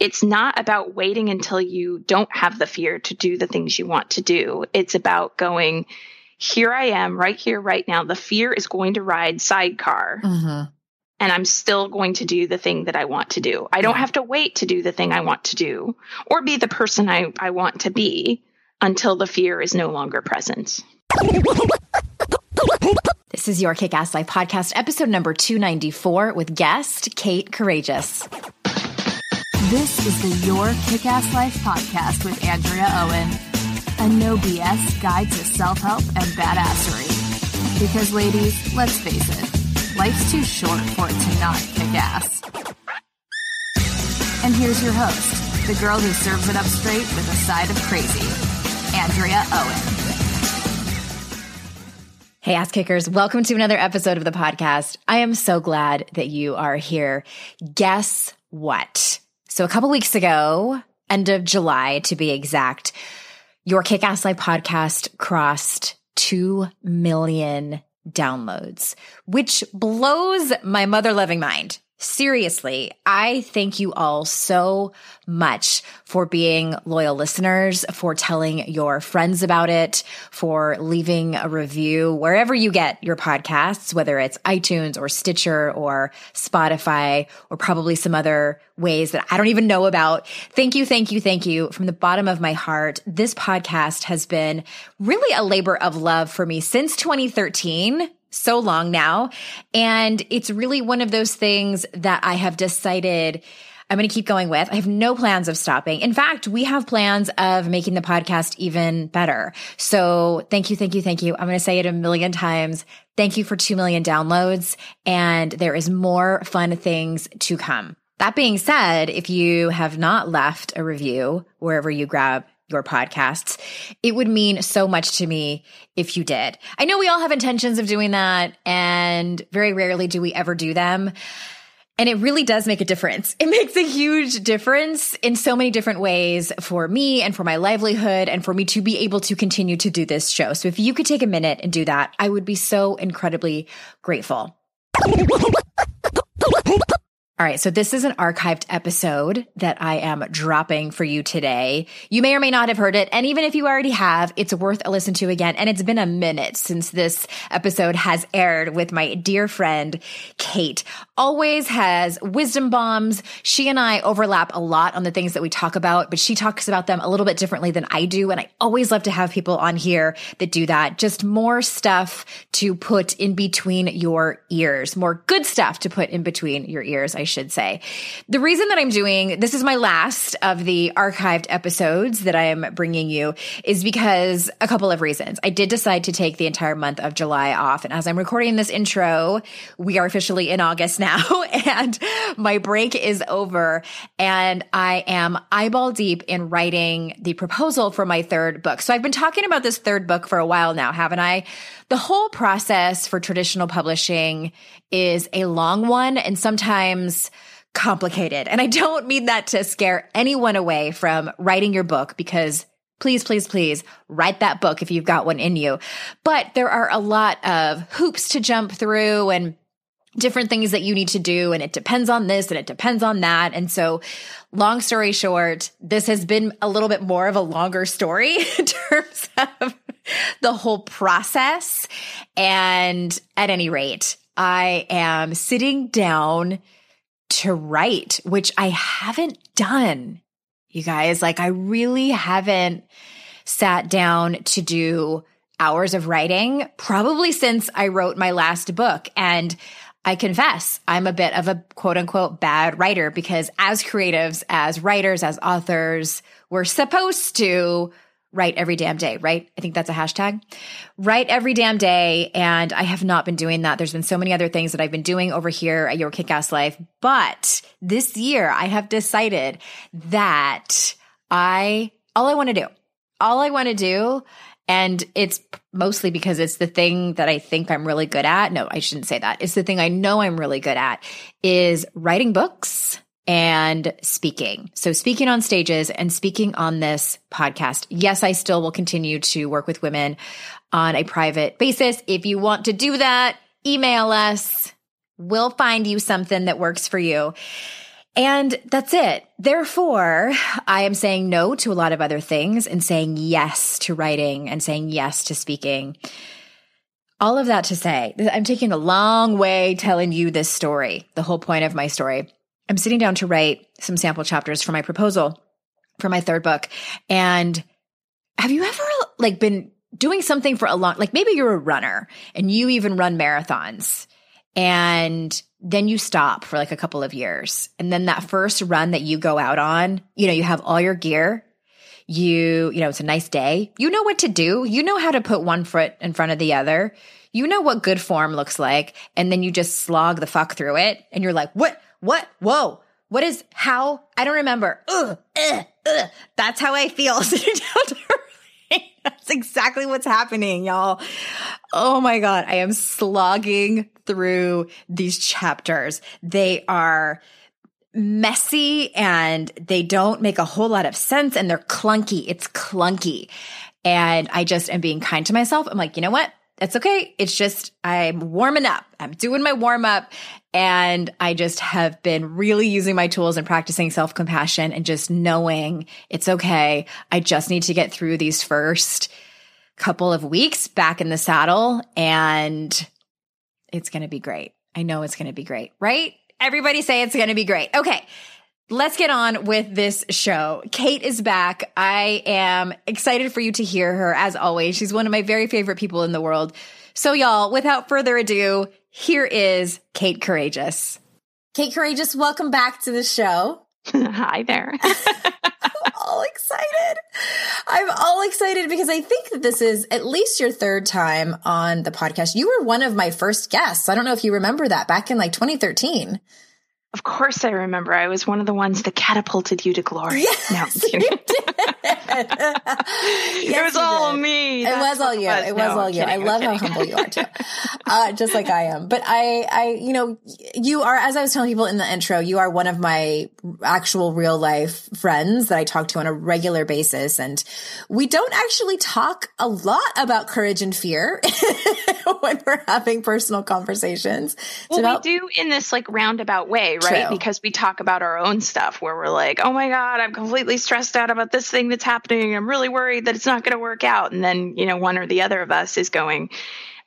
It's not about waiting until you don't have the fear to do the things you want to do. It's about going, here I am right here, right now. The fear is going to ride sidecar. Mm-hmm. And I'm still going to do the thing that I want to do. I don't have to wait to do the thing I want to do or be the person I, I want to be until the fear is no longer present. This is your Kick Ass Life podcast, episode number 294 with guest Kate Courageous. This is the Your Kick Ass Life podcast with Andrea Owen, a no BS guide to self help and badassery. Because, ladies, let's face it, life's too short for it to not kick ass. And here's your host, the girl who serves it up straight with a side of crazy, Andrea Owen. Hey, ass kickers, welcome to another episode of the podcast. I am so glad that you are here. Guess what? So a couple weeks ago, end of July to be exact, your Kick Ass Life podcast crossed 2 million downloads, which blows my mother loving mind. Seriously, I thank you all so much for being loyal listeners, for telling your friends about it, for leaving a review wherever you get your podcasts, whether it's iTunes or Stitcher or Spotify or probably some other ways that I don't even know about. Thank you, thank you, thank you from the bottom of my heart. This podcast has been really a labor of love for me since 2013 so long now. And it's really one of those things that I have decided I'm going to keep going with. I have no plans of stopping. In fact, we have plans of making the podcast even better. So thank you, thank you, thank you. I'm going to say it a million times. Thank you for 2 million downloads. And there is more fun things to come. That being said, if you have not left a review wherever you grab your podcasts. It would mean so much to me if you did. I know we all have intentions of doing that, and very rarely do we ever do them. And it really does make a difference. It makes a huge difference in so many different ways for me and for my livelihood and for me to be able to continue to do this show. So if you could take a minute and do that, I would be so incredibly grateful. All right, so this is an archived episode that I am dropping for you today. You may or may not have heard it, and even if you already have, it's worth a listen to again. And it's been a minute since this episode has aired with my dear friend Kate. Always has wisdom bombs. She and I overlap a lot on the things that we talk about, but she talks about them a little bit differently than I do. And I always love to have people on here that do that. Just more stuff to put in between your ears, more good stuff to put in between your ears. I should say. The reason that I'm doing this is my last of the archived episodes that I am bringing you is because a couple of reasons. I did decide to take the entire month of July off. And as I'm recording this intro, we are officially in August now and my break is over and I am eyeball deep in writing the proposal for my third book. So I've been talking about this third book for a while now, haven't I? The whole process for traditional publishing is a long one and sometimes complicated. And I don't mean that to scare anyone away from writing your book because please, please, please write that book if you've got one in you. But there are a lot of hoops to jump through and different things that you need to do. And it depends on this and it depends on that. And so long story short, this has been a little bit more of a longer story in terms of the whole process. And at any rate, I am sitting down to write, which I haven't done. You guys, like I really haven't sat down to do hours of writing probably since I wrote my last book. And I confess, I'm a bit of a quote unquote bad writer because as creatives, as writers, as authors, we're supposed to write every damn day, right? I think that's a hashtag. Write every damn day. And I have not been doing that. There's been so many other things that I've been doing over here at Your Kickass Life. But this year I have decided that I, all I want to do, all I want to do, and it's mostly because it's the thing that I think I'm really good at. No, I shouldn't say that. It's the thing I know I'm really good at is writing books and speaking. So speaking on stages and speaking on this podcast. Yes, I still will continue to work with women on a private basis. If you want to do that, email us. We'll find you something that works for you. And that's it. Therefore, I am saying no to a lot of other things and saying yes to writing and saying yes to speaking. All of that to say, I'm taking a long way telling you this story, the whole point of my story. I'm sitting down to write some sample chapters for my proposal for my third book. And have you ever like been doing something for a long, like maybe you're a runner and you even run marathons and then you stop for like a couple of years. And then that first run that you go out on, you know, you have all your gear. You, you know, it's a nice day. You know what to do. You know how to put one foot in front of the other. You know what good form looks like. And then you just slog the fuck through it. And you're like, what? What? Whoa. What is how? I don't remember. Ugh, ugh, ugh. That's how I feel sitting down. That's exactly what's happening, y'all. Oh my God. I am slogging through these chapters. They are messy and they don't make a whole lot of sense and they're clunky. It's clunky. And I just am being kind to myself. I'm like, you know what? It's okay. It's just, I'm warming up. I'm doing my warm up. And I just have been really using my tools and practicing self compassion and just knowing it's okay. I just need to get through these first couple of weeks back in the saddle and it's going to be great. I know it's going to be great, right? Everybody say it's going to be great. Okay. Let's get on with this show. Kate is back. I am excited for you to hear her as always. She's one of my very favorite people in the world. So y'all, without further ado, here is Kate Courageous. Kate Courageous, welcome back to the show. Hi there. I'm all excited. I'm all excited because I think that this is at least your third time on the podcast. You were one of my first guests. I don't know if you remember that back in like 2013. Of course, I remember. I was one of the ones that catapulted you to glory. Yes, no, you did. yes, it was all did. me. It was all you. It was no, all you. Kidding, I love how humble you are too, uh, just like I am. But I, I, you know, you are. As I was telling people in the intro, you are one of my actual real life friends that I talk to on a regular basis, and we don't actually talk a lot about courage and fear when we're having personal conversations. Well, about- we do in this like roundabout way right? True. Because we talk about our own stuff where we're like, oh my God, I'm completely stressed out about this thing that's happening. I'm really worried that it's not going to work out. And then, you know, one or the other of us is going,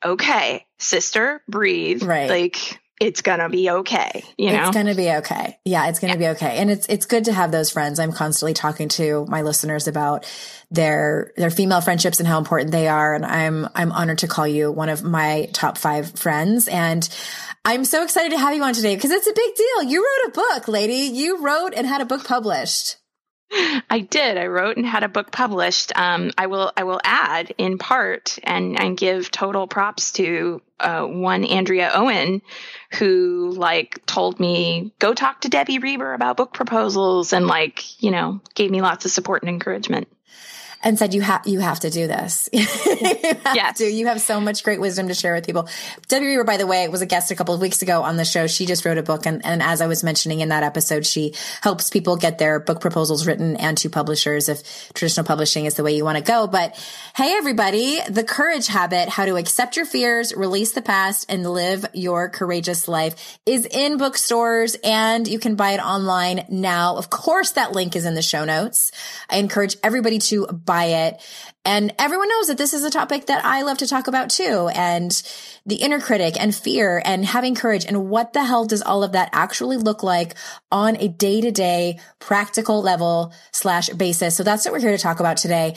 okay, sister, breathe. Right. Like, it's gonna be okay. You know, it's gonna be okay. Yeah, it's gonna yeah. be okay. And it's it's good to have those friends. I'm constantly talking to my listeners about their their female friendships and how important they are. And I'm I'm honored to call you one of my top five friends. And I'm so excited to have you on today because it's a big deal. You wrote a book, lady. You wrote and had a book published. I did. I wrote and had a book published. Um, I will. I will add in part and and give total props to uh, one Andrea Owen, who like told me go talk to Debbie Reber about book proposals and like you know gave me lots of support and encouragement and said, you have, you have to do this. you have yes. to. You have so much great wisdom to share with people. Debbie Reber, by the way, was a guest a couple of weeks ago on the show. She just wrote a book. And, and as I was mentioning in that episode, she helps people get their book proposals written and to publishers if traditional publishing is the way you want to go. But hey, everybody, the courage habit, how to accept your fears, release the past and live your courageous life is in bookstores and you can buy it online now. Of course, that link is in the show notes. I encourage everybody to buy by it. And everyone knows that this is a topic that I love to talk about too. And the inner critic and fear and having courage and what the hell does all of that actually look like on a day to day practical level slash basis. So that's what we're here to talk about today.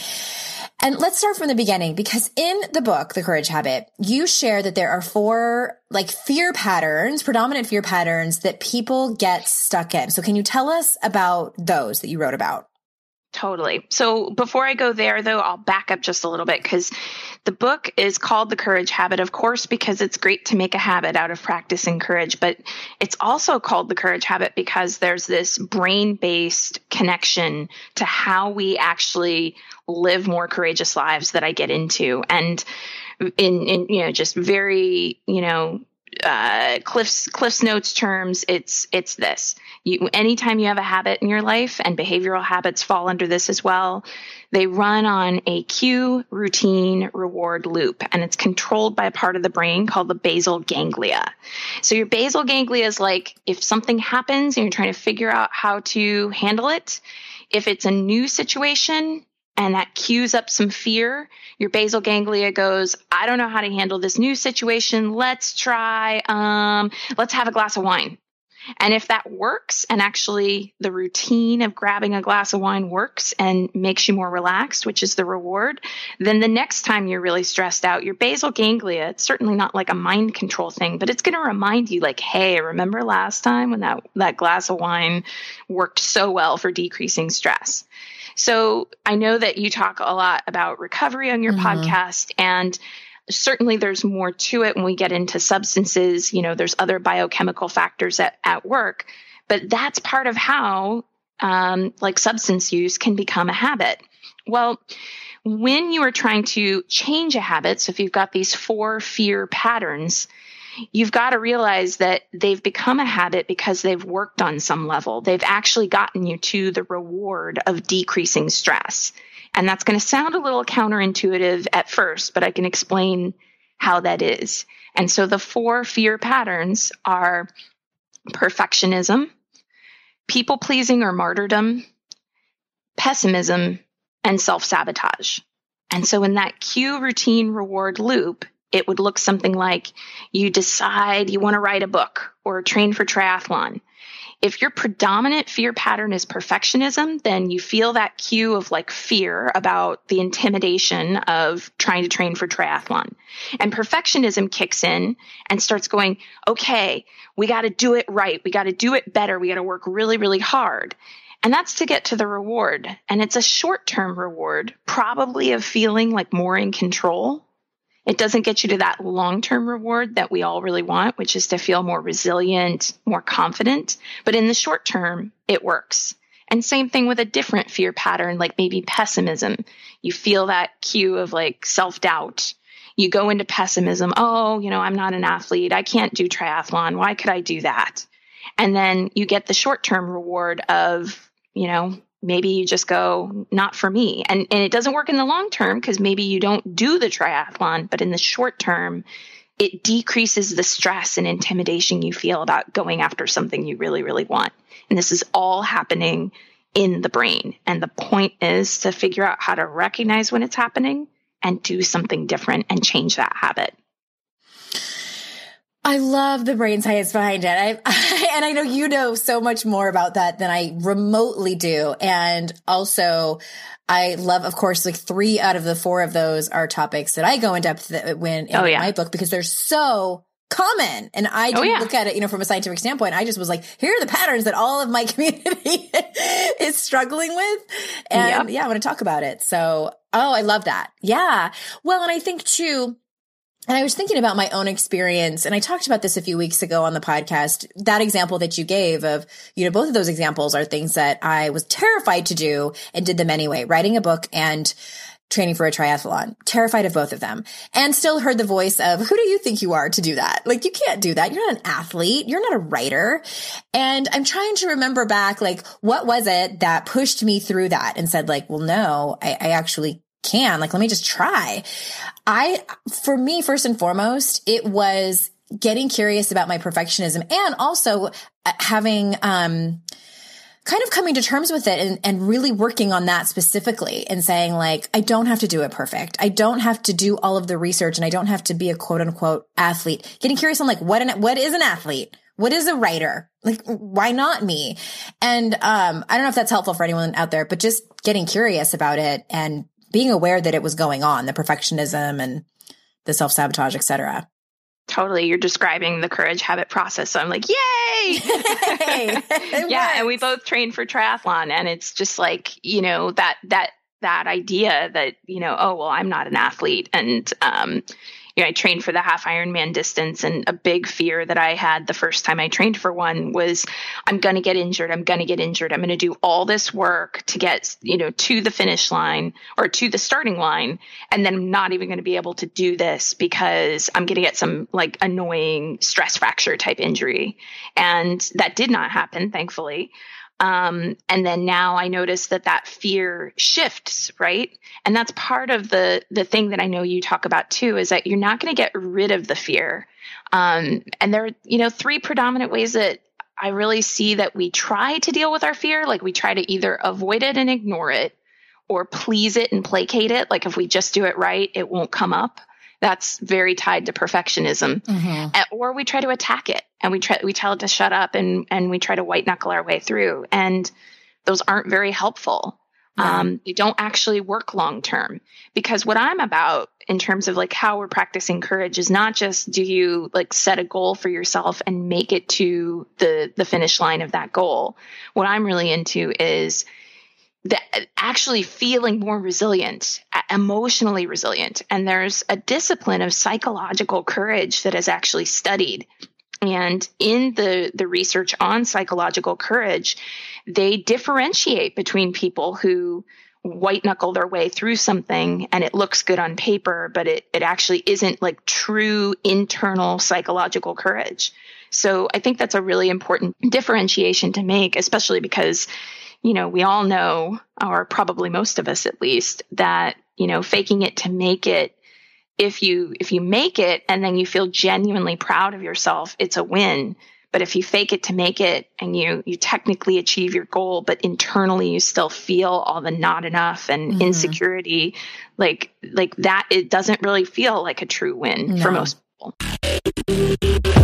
And let's start from the beginning because in the book, The Courage Habit, you share that there are four like fear patterns, predominant fear patterns that people get stuck in. So can you tell us about those that you wrote about? Totally. So before I go there, though, I'll back up just a little bit because the book is called The Courage Habit, of course, because it's great to make a habit out of practicing courage, but it's also called The Courage Habit because there's this brain based connection to how we actually live more courageous lives that I get into. And in, in you know, just very, you know, uh, Cliff's Cliff's notes terms, it's it's this. You anytime you have a habit in your life, and behavioral habits fall under this as well. They run on a cue, routine, reward loop, and it's controlled by a part of the brain called the basal ganglia. So your basal ganglia is like if something happens and you're trying to figure out how to handle it. If it's a new situation, and that cues up some fear. Your basal ganglia goes, I don't know how to handle this new situation. Let's try, um, let's have a glass of wine. And if that works and actually the routine of grabbing a glass of wine works and makes you more relaxed, which is the reward, then the next time you're really stressed out, your basal ganglia, it's certainly not like a mind control thing, but it's going to remind you like, hey, remember last time when that, that glass of wine worked so well for decreasing stress? So I know that you talk a lot about recovery on your mm-hmm. podcast and certainly there's more to it when we get into substances. You know, there's other biochemical factors at, at work, but that's part of how um, like substance use can become a habit. Well, when you are trying to change a habit, so if you've got these four fear patterns, you've got to realize that they've become a habit because they've worked on some level. They've actually gotten you to the reward of decreasing stress. And that's going to sound a little counterintuitive at first, but I can explain how that is. And so the four fear patterns are perfectionism, people pleasing or martyrdom, pessimism, and self sabotage. And so in that cue routine reward loop, it would look something like you decide you want to write a book or train for triathlon. If your predominant fear pattern is perfectionism, then you feel that cue of like fear about the intimidation of trying to train for triathlon. And perfectionism kicks in and starts going, okay, we got to do it right. We got to do it better. We got to work really, really hard. And that's to get to the reward. And it's a short term reward, probably of feeling like more in control it doesn't get you to that long term reward that we all really want, which is to feel more resilient, more confident. But in the short term, it works. And same thing with a different fear pattern, like maybe pessimism. You feel that cue of like self doubt. You go into pessimism. Oh, you know, I'm not an athlete. I can't do triathlon. Why could I do that? And then you get the short term reward of, you know, maybe you just go not for me. And and it doesn't work in the long term because maybe you don't do the triathlon but in the short term it decreases the stress and intimidation you feel about going after something you really really want. And this is all happening in the brain. And the point is to figure out how to recognize when it's happening and do something different and change that habit I love the brain science behind it. I, I, and I know you know so much more about that than I remotely do. And also, I love, of course, like three out of the four of those are topics that I go in depth when in oh, yeah. my book because they're so common. And I didn't oh, yeah. look at it, you know, from a scientific standpoint. I just was like, here are the patterns that all of my community is struggling with. And yep. yeah, I want to talk about it. So, oh, I love that. Yeah. Well, and I think too, and I was thinking about my own experience, and I talked about this a few weeks ago on the podcast. That example that you gave of, you know, both of those examples are things that I was terrified to do and did them anyway, writing a book and training for a triathlon. Terrified of both of them. And still heard the voice of, who do you think you are to do that? Like, you can't do that. You're not an athlete. You're not a writer. And I'm trying to remember back, like, what was it that pushed me through that and said, like, well, no, I, I actually can. Like, let me just try. I, for me, first and foremost, it was getting curious about my perfectionism and also uh, having, um, kind of coming to terms with it and, and really working on that specifically and saying like, I don't have to do it perfect. I don't have to do all of the research and I don't have to be a quote unquote athlete. Getting curious on like, what an, what is an athlete? What is a writer? Like, why not me? And, um, I don't know if that's helpful for anyone out there, but just getting curious about it and being aware that it was going on, the perfectionism and the self sabotage, etc. Totally. You're describing the courage habit process. So I'm like, yay! yeah. And we both trained for triathlon. And it's just like, you know, that, that, that idea that, you know, oh, well, I'm not an athlete. And, um, you know, I trained for the half Ironman distance, and a big fear that I had the first time I trained for one was, I'm going to get injured. I'm going to get injured. I'm going to do all this work to get, you know, to the finish line or to the starting line, and then I'm not even going to be able to do this because I'm going to get some like annoying stress fracture type injury. And that did not happen, thankfully. Um, and then now I notice that that fear shifts, right? And that's part of the the thing that I know you talk about too is that you're not going to get rid of the fear. Um, and there are you know three predominant ways that I really see that we try to deal with our fear. Like we try to either avoid it and ignore it, or please it and placate it. Like if we just do it right, it won't come up that's very tied to perfectionism. Mm-hmm. or we try to attack it and we try we tell it to shut up and and we try to white knuckle our way through. And those aren't very helpful. Yeah. um, they don't actually work long term. Because what i'm about in terms of like how we're practicing courage is not just do you like set a goal for yourself and make it to the the finish line of that goal. What i'm really into is that actually feeling more resilient, emotionally resilient. And there's a discipline of psychological courage that is actually studied. And in the, the research on psychological courage, they differentiate between people who white knuckle their way through something and it looks good on paper, but it, it actually isn't like true internal psychological courage. So I think that's a really important differentiation to make, especially because you know, we all know, or probably most of us at least, that, you know, faking it to make it, if you, if you make it and then you feel genuinely proud of yourself, it's a win. But if you fake it to make it and you, you technically achieve your goal, but internally you still feel all the not enough and mm-hmm. insecurity, like, like that, it doesn't really feel like a true win no. for most people.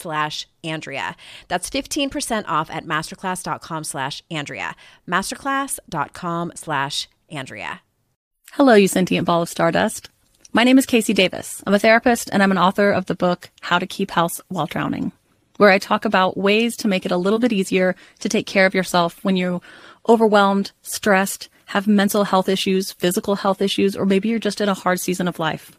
slash Andrea. That's 15% off at masterclass.com slash Andrea. Masterclass.com slash Andrea. Hello, you sentient ball of stardust. My name is KC Davis. I'm a therapist and I'm an author of the book How to Keep House While Drowning, where I talk about ways to make it a little bit easier to take care of yourself when you're overwhelmed, stressed, have mental health issues, physical health issues, or maybe you're just in a hard season of life.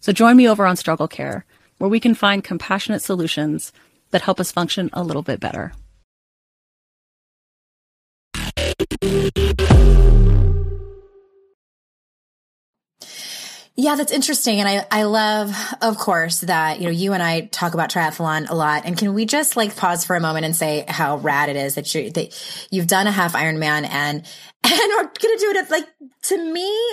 So join me over on Struggle Care, where we can find compassionate solutions that help us function a little bit better. Yeah, that's interesting. And I, I love, of course, that, you know, you and I talk about triathlon a lot. And can we just like pause for a moment and say how rad it is that you, that you've done a half Ironman and, and we're going to do it like to me.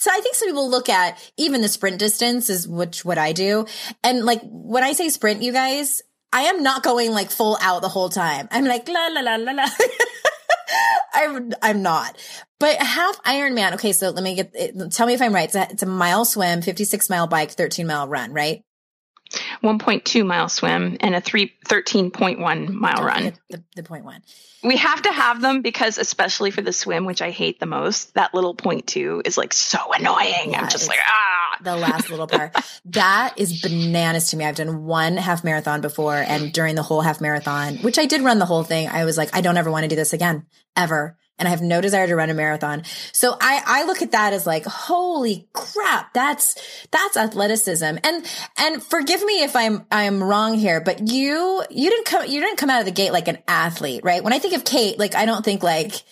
So I think some people look at even the sprint distance is which what I do. And like when I say sprint, you guys, I am not going like full out the whole time. I'm like la la la la la. I'm I'm not. But half Ironman. Okay, so let me get. Tell me if I'm right. It's a, it's a mile swim, 56 mile bike, 13 mile run, right? 1.2 mile swim and a 3 13.1 mile run. The, the, the point one. We have to have them because especially for the swim, which I hate the most, that little point two is like so annoying. Yeah, I'm just like, ah. The last little part. that is bananas to me. I've done one half marathon before and during the whole half marathon, which I did run the whole thing, I was like, I don't ever want to do this again, ever and I have no desire to run a marathon. So I, I look at that as like, holy crap, that's, that's athleticism. And, and forgive me if I'm, I'm wrong here, but you, you didn't come, you didn't come out of the gate like an athlete, right? When I think of Kate, like, I don't think like,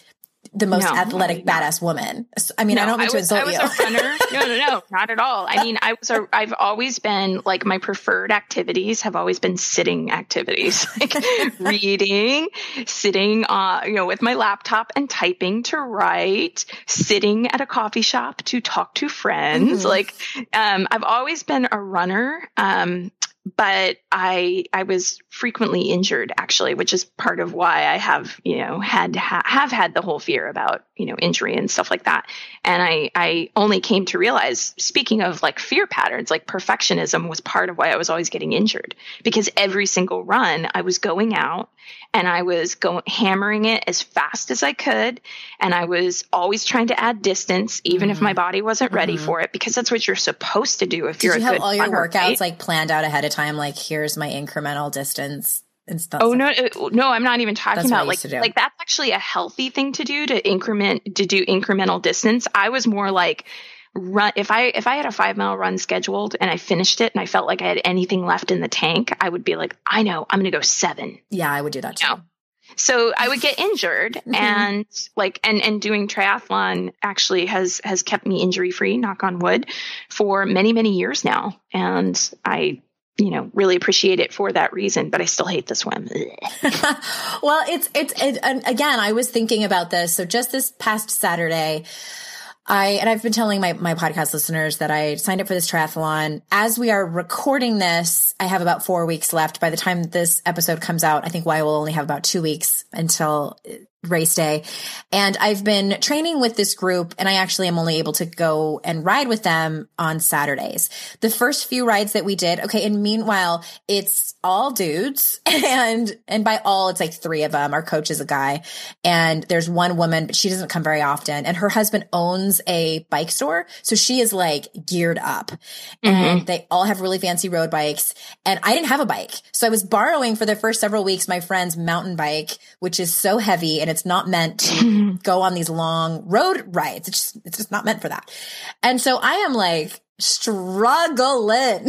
the most no, athletic no. badass woman. I mean, no, I don't mean I was, to insult I was you. a runner. No, no, no, not at all. I mean, I was a, I've always been like my preferred activities have always been sitting activities, like reading, sitting, uh, you know, with my laptop and typing to write, sitting at a coffee shop to talk to friends. Mm-hmm. Like, um, I've always been a runner. Um, but I I was frequently injured actually, which is part of why I have you know had ha- have had the whole fear about you know injury and stuff like that. And I I only came to realize, speaking of like fear patterns, like perfectionism was part of why I was always getting injured because every single run I was going out and I was going hammering it as fast as I could, and I was always trying to add distance even mm-hmm. if my body wasn't ready mm-hmm. for it because that's what you're supposed to do if Did you're you a have good all your runner, workouts right? like planned out ahead of time? Like here's my incremental distance and stuff. Oh no, no, I'm not even talking about like like that's actually a healthy thing to do to increment to do incremental distance. I was more like run if I if I had a five mile run scheduled and I finished it and I felt like I had anything left in the tank, I would be like, I know, I'm gonna go seven. Yeah, I would do that too. So I would get injured mm-hmm. and like and and doing triathlon actually has has kept me injury free, knock on wood, for many many years now. And I you know, really appreciate it for that reason, but I still hate the swim. well, it's, it's, it, again, I was thinking about this. So just this past Saturday, I, and I've been telling my, my podcast listeners that I signed up for this triathlon. As we are recording this, I have about four weeks left. By the time this episode comes out, I think Y will only have about two weeks until race day. And I've been training with this group and I actually am only able to go and ride with them on Saturdays. The first few rides that we did, okay, and meanwhile, it's all dudes and, and by all, it's like three of them. Our coach is a guy and there's one woman, but she doesn't come very often. And her husband owns a bike store. So she is like geared up mm-hmm. and they all have really fancy road bikes. And I didn't have a bike. So I was borrowing for the first several weeks my friend's mountain bike, which is so heavy and it's not meant to mm-hmm. go on these long road rides. It's just, it's just not meant for that. And so I am like struggling.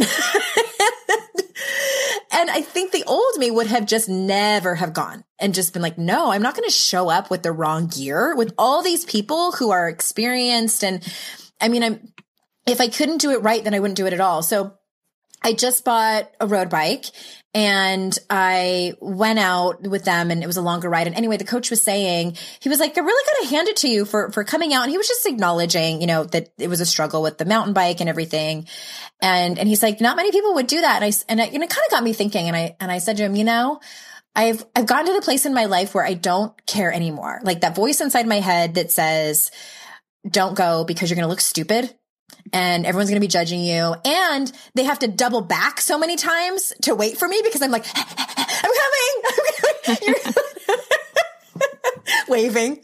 and I think the old me would have just never have gone and just been like, no, I'm not going to show up with the wrong gear with all these people who are experienced. And I mean, I'm, if I couldn't do it right, then I wouldn't do it at all. So I just bought a road bike and I went out with them and it was a longer ride. And anyway, the coach was saying, he was like, I really got to hand it to you for, for coming out. And he was just acknowledging, you know, that it was a struggle with the mountain bike and everything. And, and he's like, not many people would do that. And I, and, I, and it kind of got me thinking. And I, and I said to him, you know, I've, I've gotten to the place in my life where I don't care anymore. Like that voice inside my head that says, don't go because you're going to look stupid and everyone's going to be judging you. And they have to double back so many times to wait for me because I'm like, I'm coming. Waving.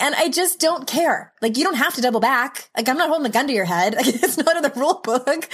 And I just don't care. Like you don't have to double back. Like I'm not holding a gun to your head. Like it's not in the rule book.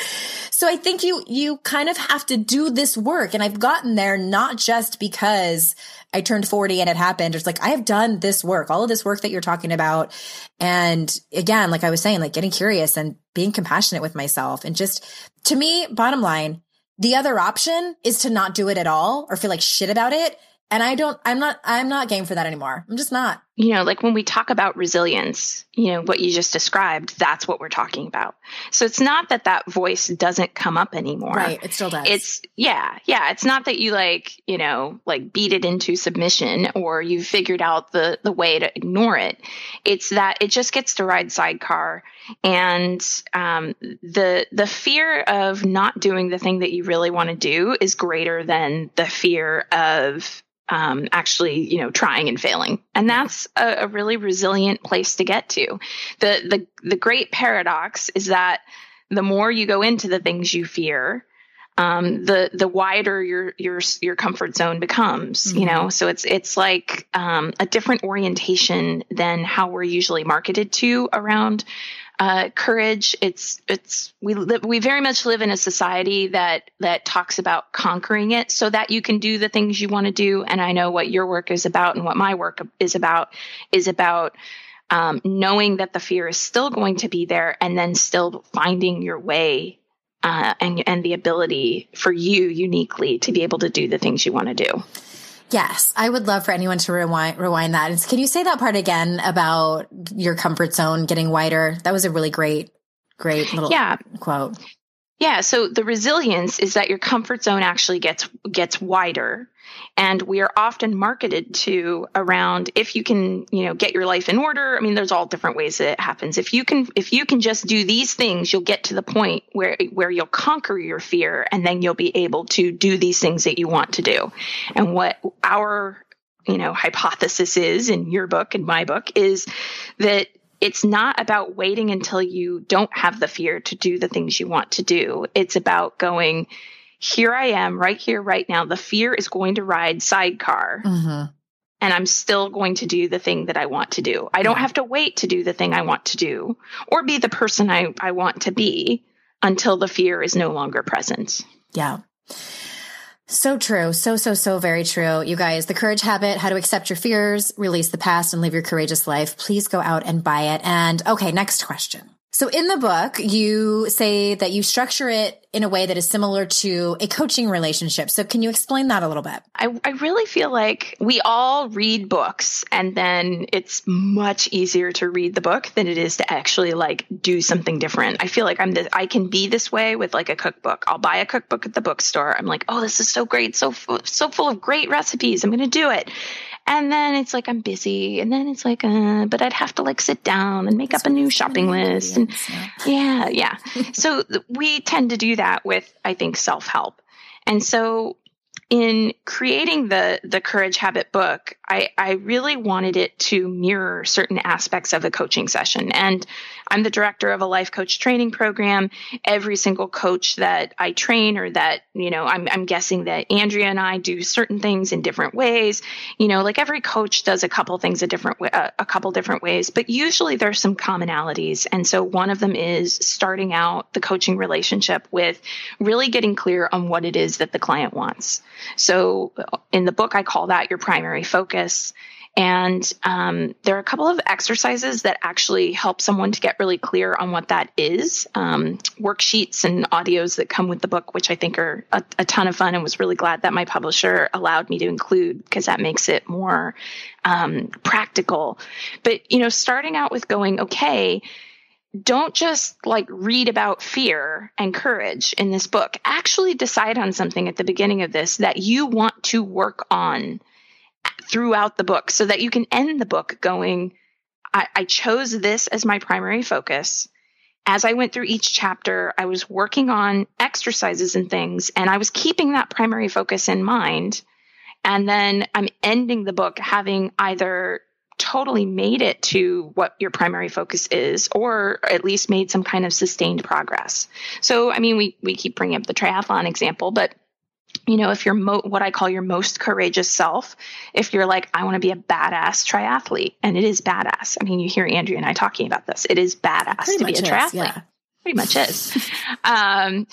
So I think you, you kind of have to do this work. And I've gotten there not just because I turned 40 and it happened. It's like, I have done this work, all of this work that you're talking about. And again, like I was saying, like getting curious and being compassionate with myself and just to me, bottom line, the other option is to not do it at all or feel like shit about it. And I don't, I'm not, I'm not game for that anymore. I'm just not. You know, like when we talk about resilience, you know, what you just described, that's what we're talking about. So it's not that that voice doesn't come up anymore. Right. It still does. It's, yeah, yeah. It's not that you like, you know, like beat it into submission or you figured out the, the way to ignore it. It's that it just gets to ride sidecar. And um, the, the fear of not doing the thing that you really want to do is greater than the fear of um, actually, you know, trying and failing. And that's a, a, really resilient place to get to. The, the, the great paradox is that the more you go into the things you fear, um, the the wider your your your comfort zone becomes. Mm-hmm. You know, so it's it's like um, a different orientation than how we're usually marketed to around uh, courage. It's it's we we very much live in a society that that talks about conquering it so that you can do the things you want to do. And I know what your work is about and what my work is about is about um, knowing that the fear is still going to be there and then still finding your way uh, and and the ability for you uniquely to be able to do the things you want to do. Yes, I would love for anyone to rewind rewind that. Can you say that part again about your comfort zone getting wider? That was a really great, great little yeah. quote. Yeah, so the resilience is that your comfort zone actually gets gets wider and we are often marketed to around if you can, you know, get your life in order. I mean, there's all different ways that it happens. If you can if you can just do these things, you'll get to the point where where you'll conquer your fear and then you'll be able to do these things that you want to do. And what our you know hypothesis is in your book and my book is that it's not about waiting until you don't have the fear to do the things you want to do. It's about going, here I am right here, right now. The fear is going to ride sidecar. Mm-hmm. And I'm still going to do the thing that I want to do. I don't have to wait to do the thing I want to do or be the person I, I want to be until the fear is no longer present. Yeah. So true. So, so, so very true. You guys, The Courage Habit, How to Accept Your Fears, Release the Past, and Live Your Courageous Life. Please go out and buy it. And okay, next question. So in the book, you say that you structure it in a way that is similar to a coaching relationship. So can you explain that a little bit? I, I really feel like we all read books and then it's much easier to read the book than it is to actually like do something different. I feel like I'm this, I can be this way with like a cookbook. I'll buy a cookbook at the bookstore. I'm like, oh, this is so great. So, so full of great recipes. I'm going to do it. And then it's like I'm busy, and then it's like, uh, but I'd have to like sit down and make That's up a new shopping list, and yeah, yeah. so we tend to do that with, I think, self help, and so in creating the the courage habit book I, I really wanted it to mirror certain aspects of a coaching session. And i'm the director of a life coach training program. Every single coach that i train or that you know i'm, I'm guessing that andrea and i do certain things in different ways. You know like every coach does a couple things a different way a, uh, a couple different ways but usually there's some commonalities. And so one of them is starting out the coaching relationship with really getting clear on what it is that the client wants so in the book, I call that your primary focus. And um, there are a couple of exercises that actually help someone to get really clear on what that is. Um, worksheets and audios that come with the book, which I think are a, a, ton of fun, and was really glad that my publisher allowed me to include because that makes it more um, practical. But you know, starting out with going, okay, don't just like read about fear and courage in this book. Actually decide on something at the beginning of this that you want to work on throughout the book so that you can end the book going, I, I chose this as my primary focus. As I went through each chapter, I was working on exercises and things, and I was keeping that primary focus in mind. And then I'm ending the book having either totally made it to what your primary focus is or at least made some kind of sustained progress. So, I mean, we, we keep bringing up the triathlon example, but you know, if you're mo- what I call your most courageous self, if you're like, I want to be a badass triathlete, and it is badass. I mean, you hear Andrea and I talking about this. It is badass to be a triathlete. Is, yeah. Pretty much is. um,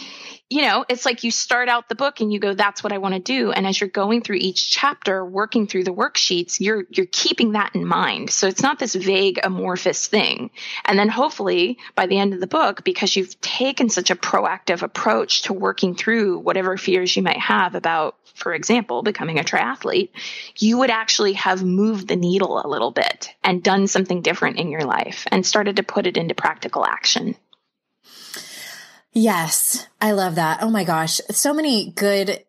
you know, it's like you start out the book and you go, that's what I want to do. And as you're going through each chapter, working through the worksheets, you're, you're keeping that in mind. So it's not this vague amorphous thing. And then hopefully by the end of the book, because you've taken such a proactive approach to working through whatever fears you might have about, for example, becoming a triathlete, you would actually have moved the needle a little bit and done something different in your life and started to put it into practical action. Yes, I love that. Oh my gosh, so many good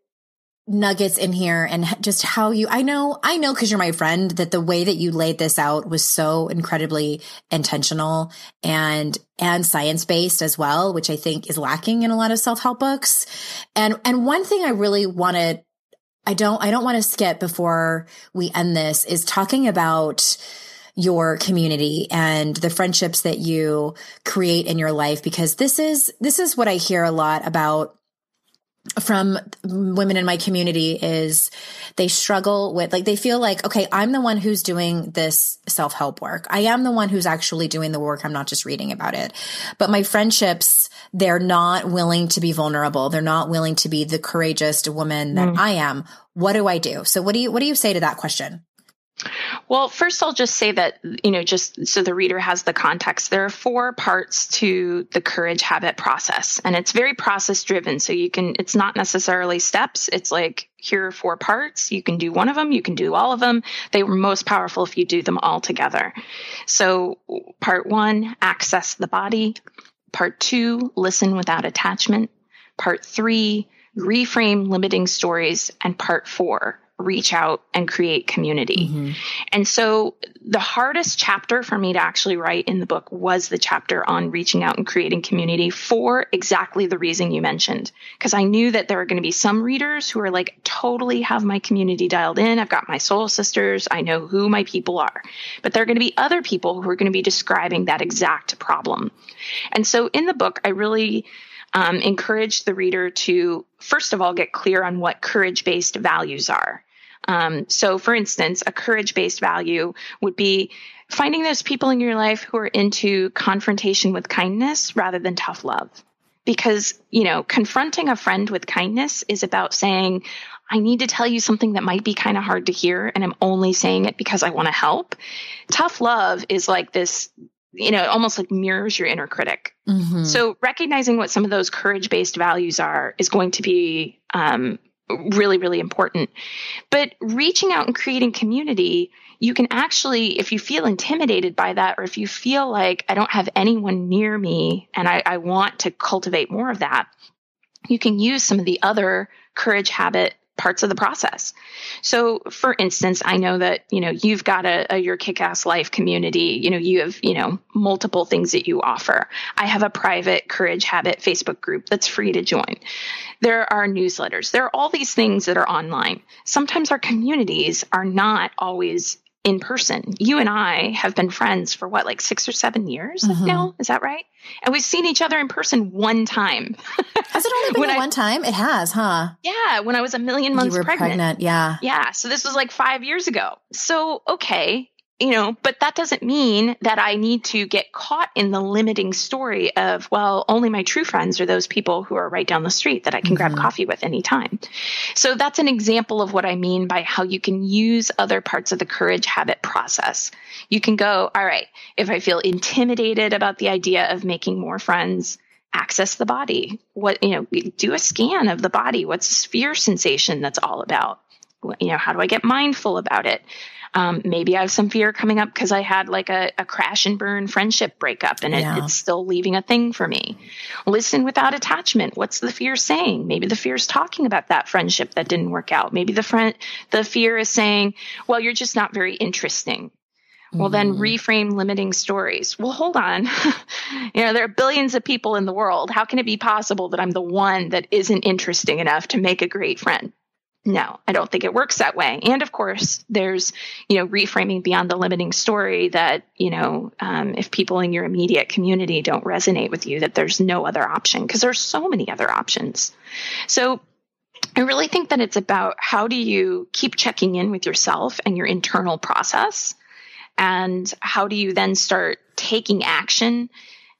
nuggets in here and just how you I know I know cuz you're my friend that the way that you laid this out was so incredibly intentional and and science-based as well which I think is lacking in a lot of self-help books. And and one thing I really wanted I don't I don't want to skip before we end this is talking about your community and the friendships that you create in your life because this is this is what I hear a lot about from women in my community is they struggle with like they feel like okay i'm the one who's doing this self-help work. I am the one who's actually doing the work. I'm not just reading about it. But my friendships they're not willing to be vulnerable. They're not willing to be the courageous woman that mm. i am. What do i do? So what do you what do you say to that question well, first, I'll just say that, you know, just so the reader has the context, there are four parts to the courage habit process, and it's very process driven. So you can, it's not necessarily steps. It's like, here are four parts. You can do one of them, you can do all of them. They were most powerful if you do them all together. So, part one, access the body. Part two, listen without attachment. Part three, reframe limiting stories. And part four, reach out and create community. Mm-hmm. And so the hardest chapter for me to actually write in the book was the chapter on reaching out and creating community for exactly the reason you mentioned. Because I knew that there are going to be some readers who are like, totally have my community dialed in. I've got my soul sisters. I know who my people are. But there are going to be other people who are going to be describing that exact problem. And so in the book, I really um, encourage the reader to, first of all, get clear on what courage based values are. Um, so, for instance, a courage based value would be finding those people in your life who are into confrontation with kindness rather than tough love. Because, you know, confronting a friend with kindness is about saying, I need to tell you something that might be kind of hard to hear, and I'm only saying it because I want to help. Tough love is like this you know, almost like mirrors your inner critic. Mm-hmm. So recognizing what some of those courage based values are is going to be um, really, really important. But reaching out and creating community, you can actually, if you feel intimidated by that, or if you feel like I don't have anyone near me and I, I want to cultivate more of that, you can use some of the other courage habit parts of the process. So, for instance, I know that you know you've got a, a your kick-ass life community. You know you have you know multiple things that you offer. I have a private Courage Habit Facebook group that's free to join. There are newsletters. There are all these things that are online. Sometimes our communities are not always in person. You and I have been friends for what, like six or seven years mm-hmm. now? Is that right? And we've seen each other in person one time. has it only been I, one time? It has, huh? Yeah, when I was a million months you were pregnant. pregnant. Yeah. Yeah. So this was like five years ago. So, okay you know, but that doesn't mean that I need to get caught in the limiting story of, well, only my true friends are those people who are right down the street that I can mm-hmm. grab coffee with anytime. So that's an example of what I mean by how you can use other parts of the courage habit process. You can go, all right, if I feel intimidated about the idea of making more friends, access the body. What, you know, do a scan of the body. What's the fear sensation that's all about? You know, how do I get mindful about it? Um, maybe I have some fear coming up because I had like a, a, crash and burn friendship breakup and it, yeah. it's still leaving a thing for me. Listen without attachment. What's the fear saying? Maybe the fear is talking about that friendship that didn't work out. Maybe the friend, the fear is saying, well, you're just not very interesting. Well, then mm-hmm. reframe limiting stories. Well, hold on. you know, there are billions of people in the world. How can it be possible that I'm the one that isn't interesting enough to make a great friend? No, I don't think it works that way. And of course, there's, you know, reframing beyond the limiting story that, you know, um, if people in your immediate community don't resonate with you, that there's no other option because there's so many other options. So I really think that it's about how do you keep checking in with yourself and your internal process? And how do you then start taking action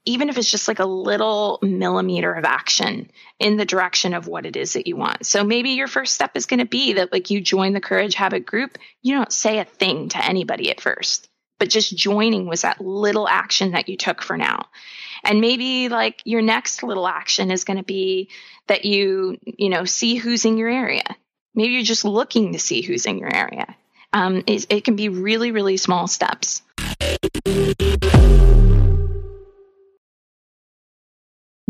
even if it's just like a little millimeter of action in the direction of what it is that you want. So maybe your first step is going to be that like you join the courage habit group. You don't say a thing to anybody at first, but just joining was that little action that you took for now. And maybe like your next little action is going to be that you, you know, see who's in your area. Maybe you're just looking to see who's in your area. Um, it, it can be really, really small steps.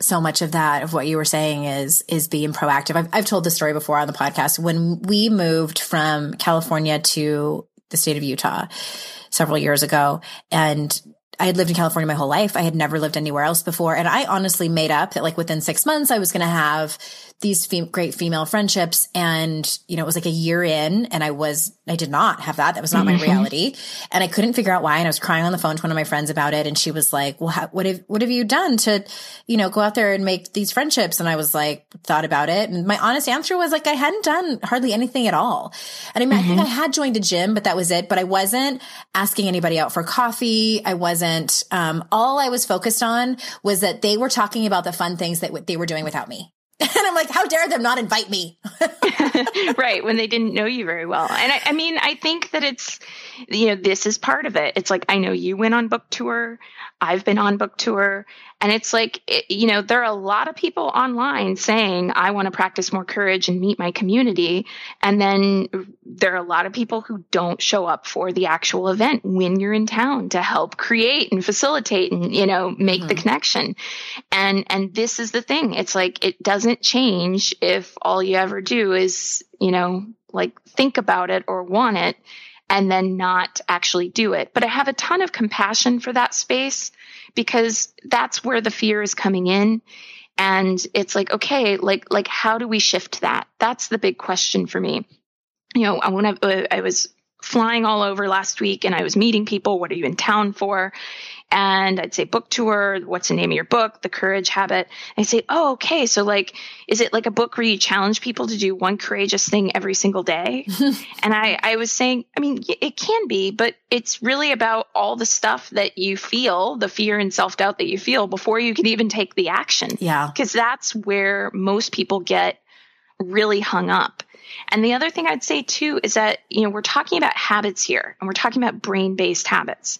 so much of that of what you were saying is is being proactive. I've, I've told the story before on the podcast when we moved from California to the state of Utah several years ago, and I had lived in California my whole life. I had never lived anywhere else before, and I honestly made up that like within six months I was going to have these fem- great female friendships. And, you know, it was like a year in and I was, I did not have that. That was not mm-hmm. my reality. And I couldn't figure out why. And I was crying on the phone to one of my friends about it. And she was like, well, how, what have, what have you done to, you know, go out there and make these friendships? And I was like, thought about it. And my honest answer was like, I hadn't done hardly anything at all. And I mean, mm-hmm. I think mm-hmm. I had joined a gym, but that was it. But I wasn't asking anybody out for coffee. I wasn't, um, all I was focused on was that they were talking about the fun things that they were doing without me. And I'm like, how dare them not invite me? right. When they didn't know you very well. And I, I, mean, I think that it's, you know, this is part of it. It's like, I know you went on book tour. I've been on book tour. And it's like, it, you know, there are a lot of people online saying, I want to practice more courage and meet my community. And then there are a lot of people who don't show up for the actual event when you're in town to help create and facilitate and, you know, make mm-hmm. the connection. And, and this is the thing. It's like, it doesn't change if all you ever do is, you know, like think about it or want it and then not actually do it. But I have a ton of compassion for that space because that's where the fear is coming in. And it's like, okay, like, like, how do we shift that? That's the big question for me. You know, when I, uh, I was flying all over last week and I was meeting people, what are you in town for? And I'd say book tour, what's the name of your book, the courage habit. I'd say, oh, okay. So like, is it like a book where you challenge people to do one courageous thing every single day? and I, I was saying, I mean, it can be, but it's really about all the stuff that you feel, the fear and self doubt that you feel before you can even take the action. Yeah. Cause that's where most people get really hung up. And the other thing I'd say too is that, you know, we're talking about habits here and we're talking about brain based habits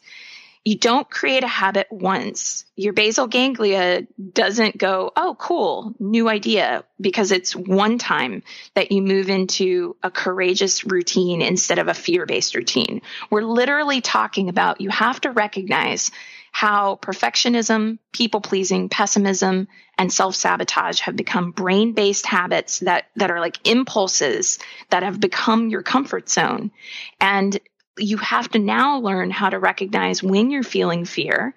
you don't create a habit once. Your basal ganglia doesn't go, oh, cool, new idea, because it's one time that you move into a courageous routine instead of a fear based routine. We're literally talking about you have to recognize how perfectionism, people pleasing, pessimism, and self sabotage have become brain based habits that, that are like impulses that have become your comfort zone. And you have to now learn how to recognize when you're feeling fear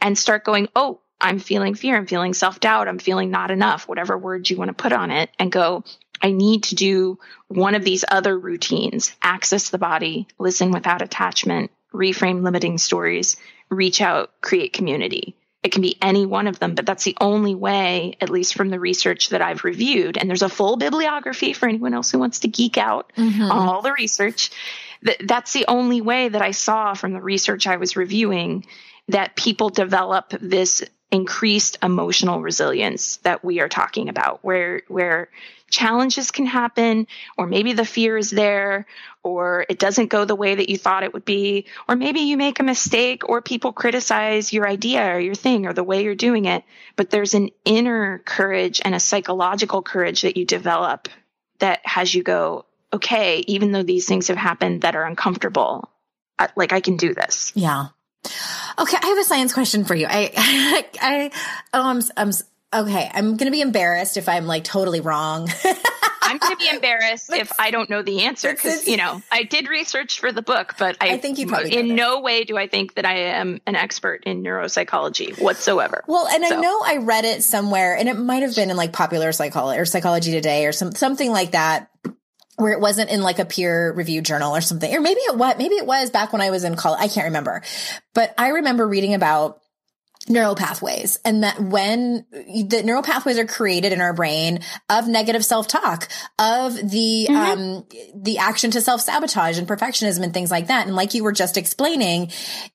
and start going, Oh, I'm feeling fear. I'm feeling self doubt. I'm feeling not enough, whatever words you want to put on it, and go, I need to do one of these other routines access the body, listen without attachment, reframe limiting stories, reach out, create community. It can be any one of them, but that's the only way, at least from the research that I've reviewed. And there's a full bibliography for anyone else who wants to geek out mm-hmm. on all the research. That's the only way that I saw from the research I was reviewing that people develop this increased emotional resilience that we are talking about where where challenges can happen or maybe the fear is there or it doesn't go the way that you thought it would be or maybe you make a mistake or people criticize your idea or your thing or the way you're doing it. But there's an inner courage and a psychological courage that you develop that has you go okay even though these things have happened that are uncomfortable like I can do this. Yeah. Okay, I have a science question for you. I, I, I oh, I'm, I'm, okay. I'm going to be embarrassed if I'm like totally wrong. I'm going to be embarrassed if I don't know the answer because you know I did research for the book, but I, I think you probably in no way do I think that I am an expert in neuropsychology whatsoever. Well, and so. I know I read it somewhere, and it might have been in like Popular Psychology or Psychology Today or some something like that where it wasn't in like a peer reviewed journal or something. Or maybe it was, maybe it was back when I was in college. I can't remember. But I remember reading about neural pathways and that when the neural pathways are created in our brain of negative self-talk of the mm-hmm. um the action to self-sabotage and perfectionism and things like that and like you were just explaining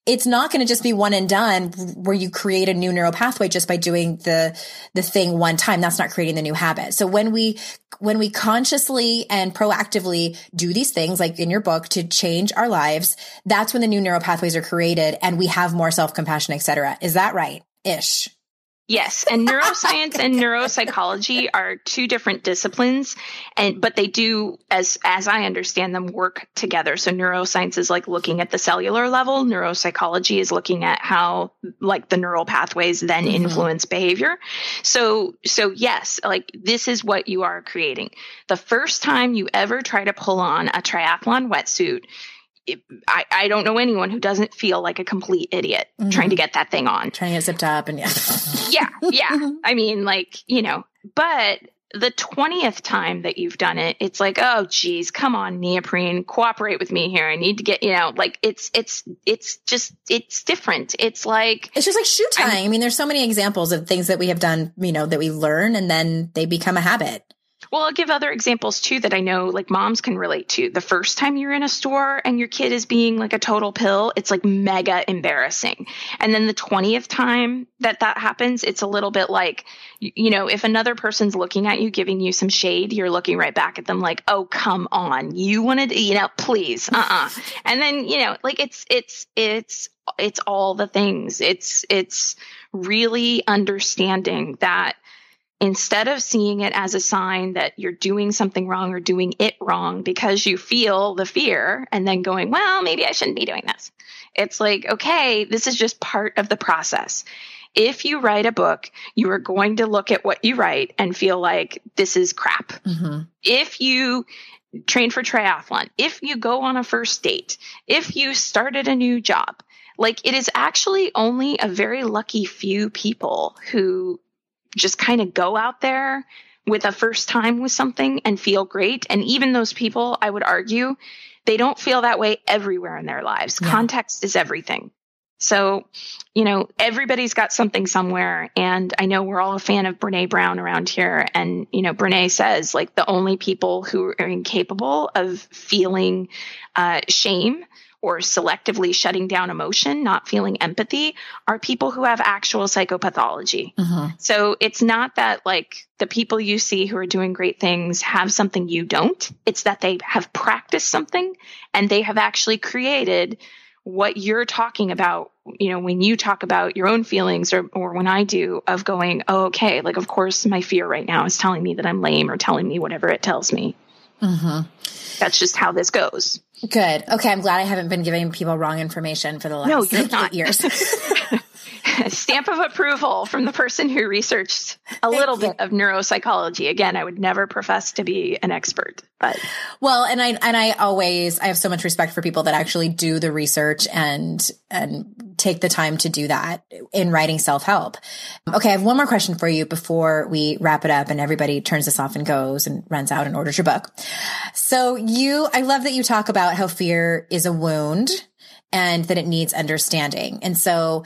it's not going to just be one and done where you create a new neural pathway just by doing the the thing one time that's not creating the new habit so when we when we consciously and proactively do these things like in your book to change our lives that's when the new neural pathways are created and we have more self-compassion etc is that right ish. Yes, and neuroscience and neuropsychology are two different disciplines and but they do as as I understand them work together. So neuroscience is like looking at the cellular level, neuropsychology is looking at how like the neural pathways then mm-hmm. influence behavior. So so yes, like this is what you are creating. The first time you ever try to pull on a triathlon wetsuit, I, I don't know anyone who doesn't feel like a complete idiot mm-hmm. trying to get that thing on. Trying to get zipped up and yeah. yeah, yeah. I mean, like, you know, but the 20th time that you've done it, it's like, oh geez, come on, neoprene, cooperate with me here. I need to get, you know, like it's it's it's just it's different. It's like It's just like shoe tying. I mean, there's so many examples of things that we have done, you know, that we learn and then they become a habit. Well, I'll give other examples too that I know like moms can relate to. The first time you're in a store and your kid is being like a total pill, it's like mega embarrassing. And then the 20th time that that happens, it's a little bit like, you know, if another person's looking at you, giving you some shade, you're looking right back at them like, oh, come on. You wanted, to, you know, please, uh uh-uh. uh And then, you know, like it's, it's, it's, it's all the things. It's, it's really understanding that instead of seeing it as a sign that you're doing something wrong or doing it wrong because you feel the fear and then going, well, maybe I shouldn't be doing this. It's like, okay, this is just part of the process. If you write a book, you are going to look at what you write and feel like this is crap. Mm-hmm. If you train for triathlon, if you go on a first date, if you started a new job, like it is actually only a very lucky few people who just kind of go out there with a first time with something and feel great. And even those people, I would argue, they don't feel that way everywhere in their lives. Yeah. Context is everything. So, you know, everybody's got something somewhere. And I know we're all a fan of Brene Brown around here. And, you know, Brene says like the only people who are incapable of feeling uh, shame or selectively shutting down emotion, not feeling empathy, are people who have actual psychopathology. Mm-hmm. So it's not that like the people you see who are doing great things have something you don't. It's that they have practiced something and they have actually created what you're talking about, you know, when you talk about your own feelings or, or when I do of going, oh, okay, like, of course, my fear right now is telling me that I'm lame or telling me whatever it tells me. Mm-hmm. That's just how this goes. Good. Okay. I'm glad I haven't been giving people wrong information for the last no, you're eight not. years. stamp of approval from the person who researched a little bit of neuropsychology. Again, I would never profess to be an expert, but well, and I and I always I have so much respect for people that actually do the research and and take the time to do that in writing self help. Okay, I have one more question for you before we wrap it up and everybody turns this off and goes and runs out and orders your book. So you, I love that you talk about how fear is a wound and that it needs understanding. And so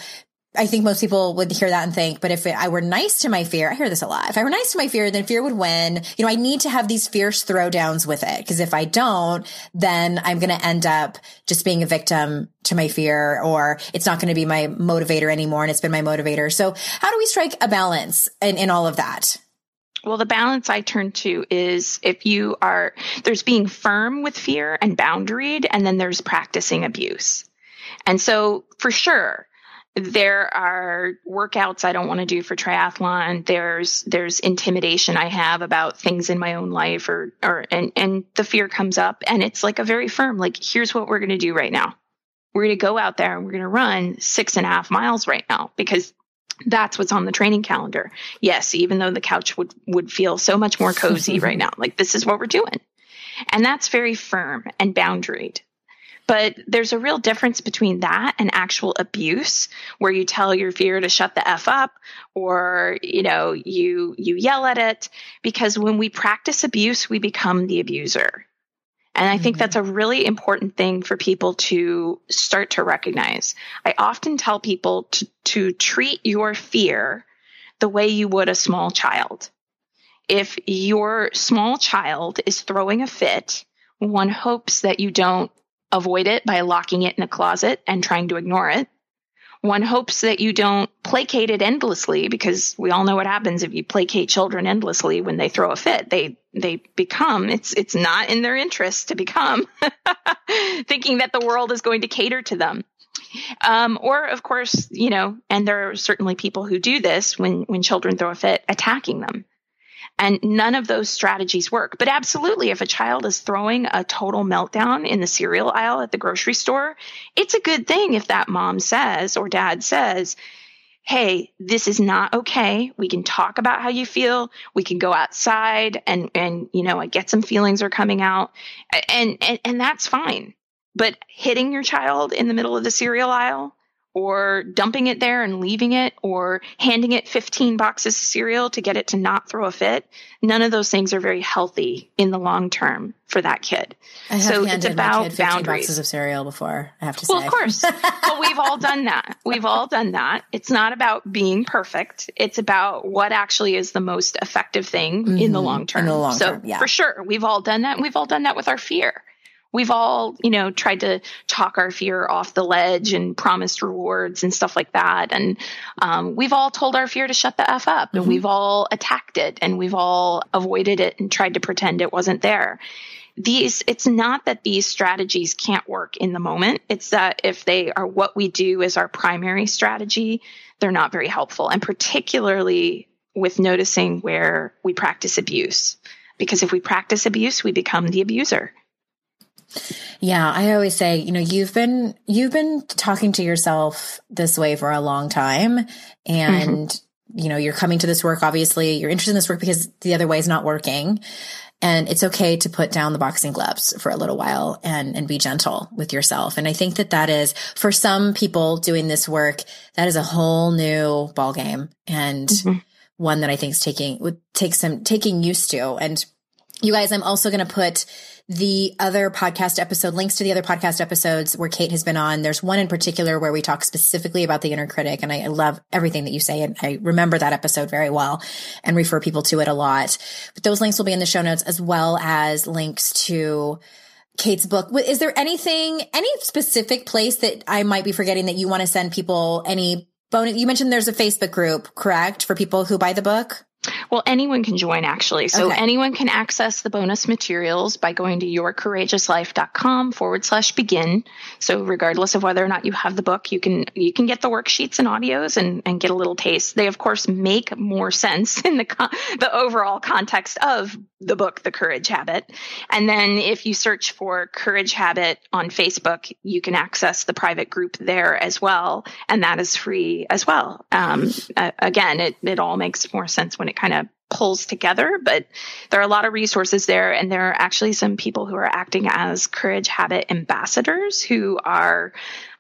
I think most people would hear that and think, but if I were nice to my fear, I hear this a lot. If I were nice to my fear, then fear would win. You know, I need to have these fierce throwdowns with it. Cause if I don't, then I'm going to end up just being a victim to my fear or it's not going to be my motivator anymore. And it's been my motivator. So how do we strike a balance in, in all of that? Well, the balance I turn to is if you are, there's being firm with fear and boundaried, and then there's practicing abuse. And so for sure, there are workouts I don't want to do for triathlon. There's there's intimidation I have about things in my own life or or and and the fear comes up and it's like a very firm like here's what we're going to do right now. We're going to go out there and we're going to run six and a half miles right now because that's what's on the training calendar. Yes, even though the couch would would feel so much more cozy right now, like this is what we're doing. And that's very firm and boundaried. But there's a real difference between that and actual abuse where you tell your fear to shut the F up or, you know, you, you yell at it because when we practice abuse, we become the abuser. And I think mm-hmm. that's a really important thing for people to start to recognize. I often tell people to, to treat your fear the way you would a small child. If your small child is throwing a fit, one hopes that you don't avoid it by locking it in a closet and trying to ignore it. One hopes that you don't placate it endlessly because we all know what happens if you placate children endlessly when they throw a fit. They they become it's it's not in their interest to become thinking that the world is going to cater to them. Um, or of course, you know, and there are certainly people who do this when when children throw a fit, attacking them. And none of those strategies work. But absolutely, if a child is throwing a total meltdown in the cereal aisle at the grocery store, it's a good thing if that mom says or dad says, Hey, this is not okay. We can talk about how you feel. We can go outside and, and, you know, I get some feelings are coming out and, and, and that's fine. But hitting your child in the middle of the cereal aisle, or dumping it there and leaving it or handing it 15 boxes of cereal to get it to not throw a fit none of those things are very healthy in the long term for that kid. I have so it's about boundaries. boxes of cereal before i have to well, say. of course. Well we've all done that. We've all done that. It's not about being perfect. It's about what actually is the most effective thing mm-hmm. in the long term in the long so term, yeah. for sure we've all done that. And we've all done that with our fear we've all, you know, tried to talk our fear off the ledge and promised rewards and stuff like that. And um, we've all told our fear to shut the F up mm-hmm. and we've all attacked it and we've all avoided it and tried to pretend it wasn't there. These, it's not that these strategies can't work in the moment. It's that if they are what we do as our primary strategy, they're not very helpful. And particularly with noticing where we practice abuse. Because if we practice abuse, we become the abuser. Yeah, I always say, you know, you've been you've been talking to yourself this way for a long time and mm-hmm. you know, you're coming to this work obviously, you're interested in this work because the other way is not working. And it's okay to put down the boxing gloves for a little while and and be gentle with yourself. And I think that that is for some people doing this work, that is a whole new ball game and mm-hmm. one that I think is taking would take some taking used to. And you guys, I'm also going to put the other podcast episode, links to the other podcast episodes where Kate has been on. There's one in particular where we talk specifically about the inner critic. And I, love everything that you say. And I remember that episode very well and refer people to it a lot. But those links will be in the show notes as well as links to Kate's book. Is there anything, any specific place that I might be forgetting that you want to send people any bonus? You mentioned there's a Facebook group, correct? For people who buy the book? Well, anyone can join actually. So Okay. anyone can access the bonus materials by going to yourcourageouslife.com forward slash begin. So regardless of whether or not you have the book, you can you can get the worksheets and audios and, and get a little taste. They of course make more sense in the con- the overall context of the book, The Courage Habit. And then if you search for Courage Habit on Facebook, you can access the private group there as well. And that is free as well. Um, uh, again, it, it all makes more sense when it kind of pulls together, but there are a lot of resources there. And there are actually some people who are acting as Courage Habit ambassadors who are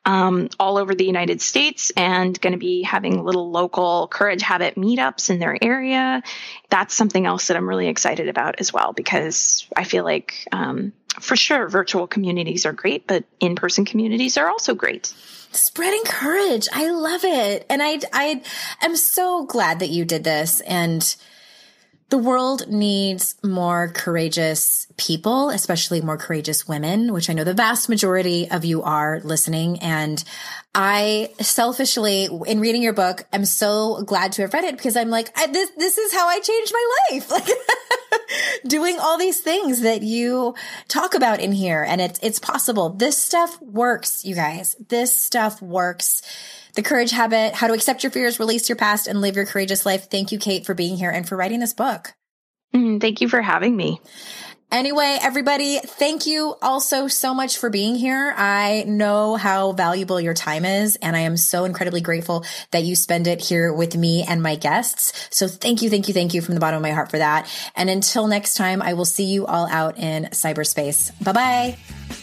um, all over the United States and going to be having little local Courage Habit meetups in their area. That's something else that I'm really excited about as well because I feel like, um, for sure, virtual communities are great, but in person communities are also great. Spreading courage. I love it. And I, I am so glad that you did this. And the world needs more courageous people, especially more courageous women, which I know the vast majority of you are listening. And I selfishly, in reading your book, I'm so glad to have read it because I'm like, this, this is how I changed my life. Like doing all these things that you talk about in here. And it's, it's possible. This stuff works, you guys. This stuff works. The Courage Habit, How to Accept Your Fears, Release Your Past, and Live Your Courageous Life. Thank you, Kate, for being here and for writing this book. Mm, thank you for having me. Anyway, everybody, thank you also so much for being here. I know how valuable your time is, and I am so incredibly grateful that you spend it here with me and my guests. So thank you, thank you, thank you from the bottom of my heart for that. And until next time, I will see you all out in cyberspace. Bye bye.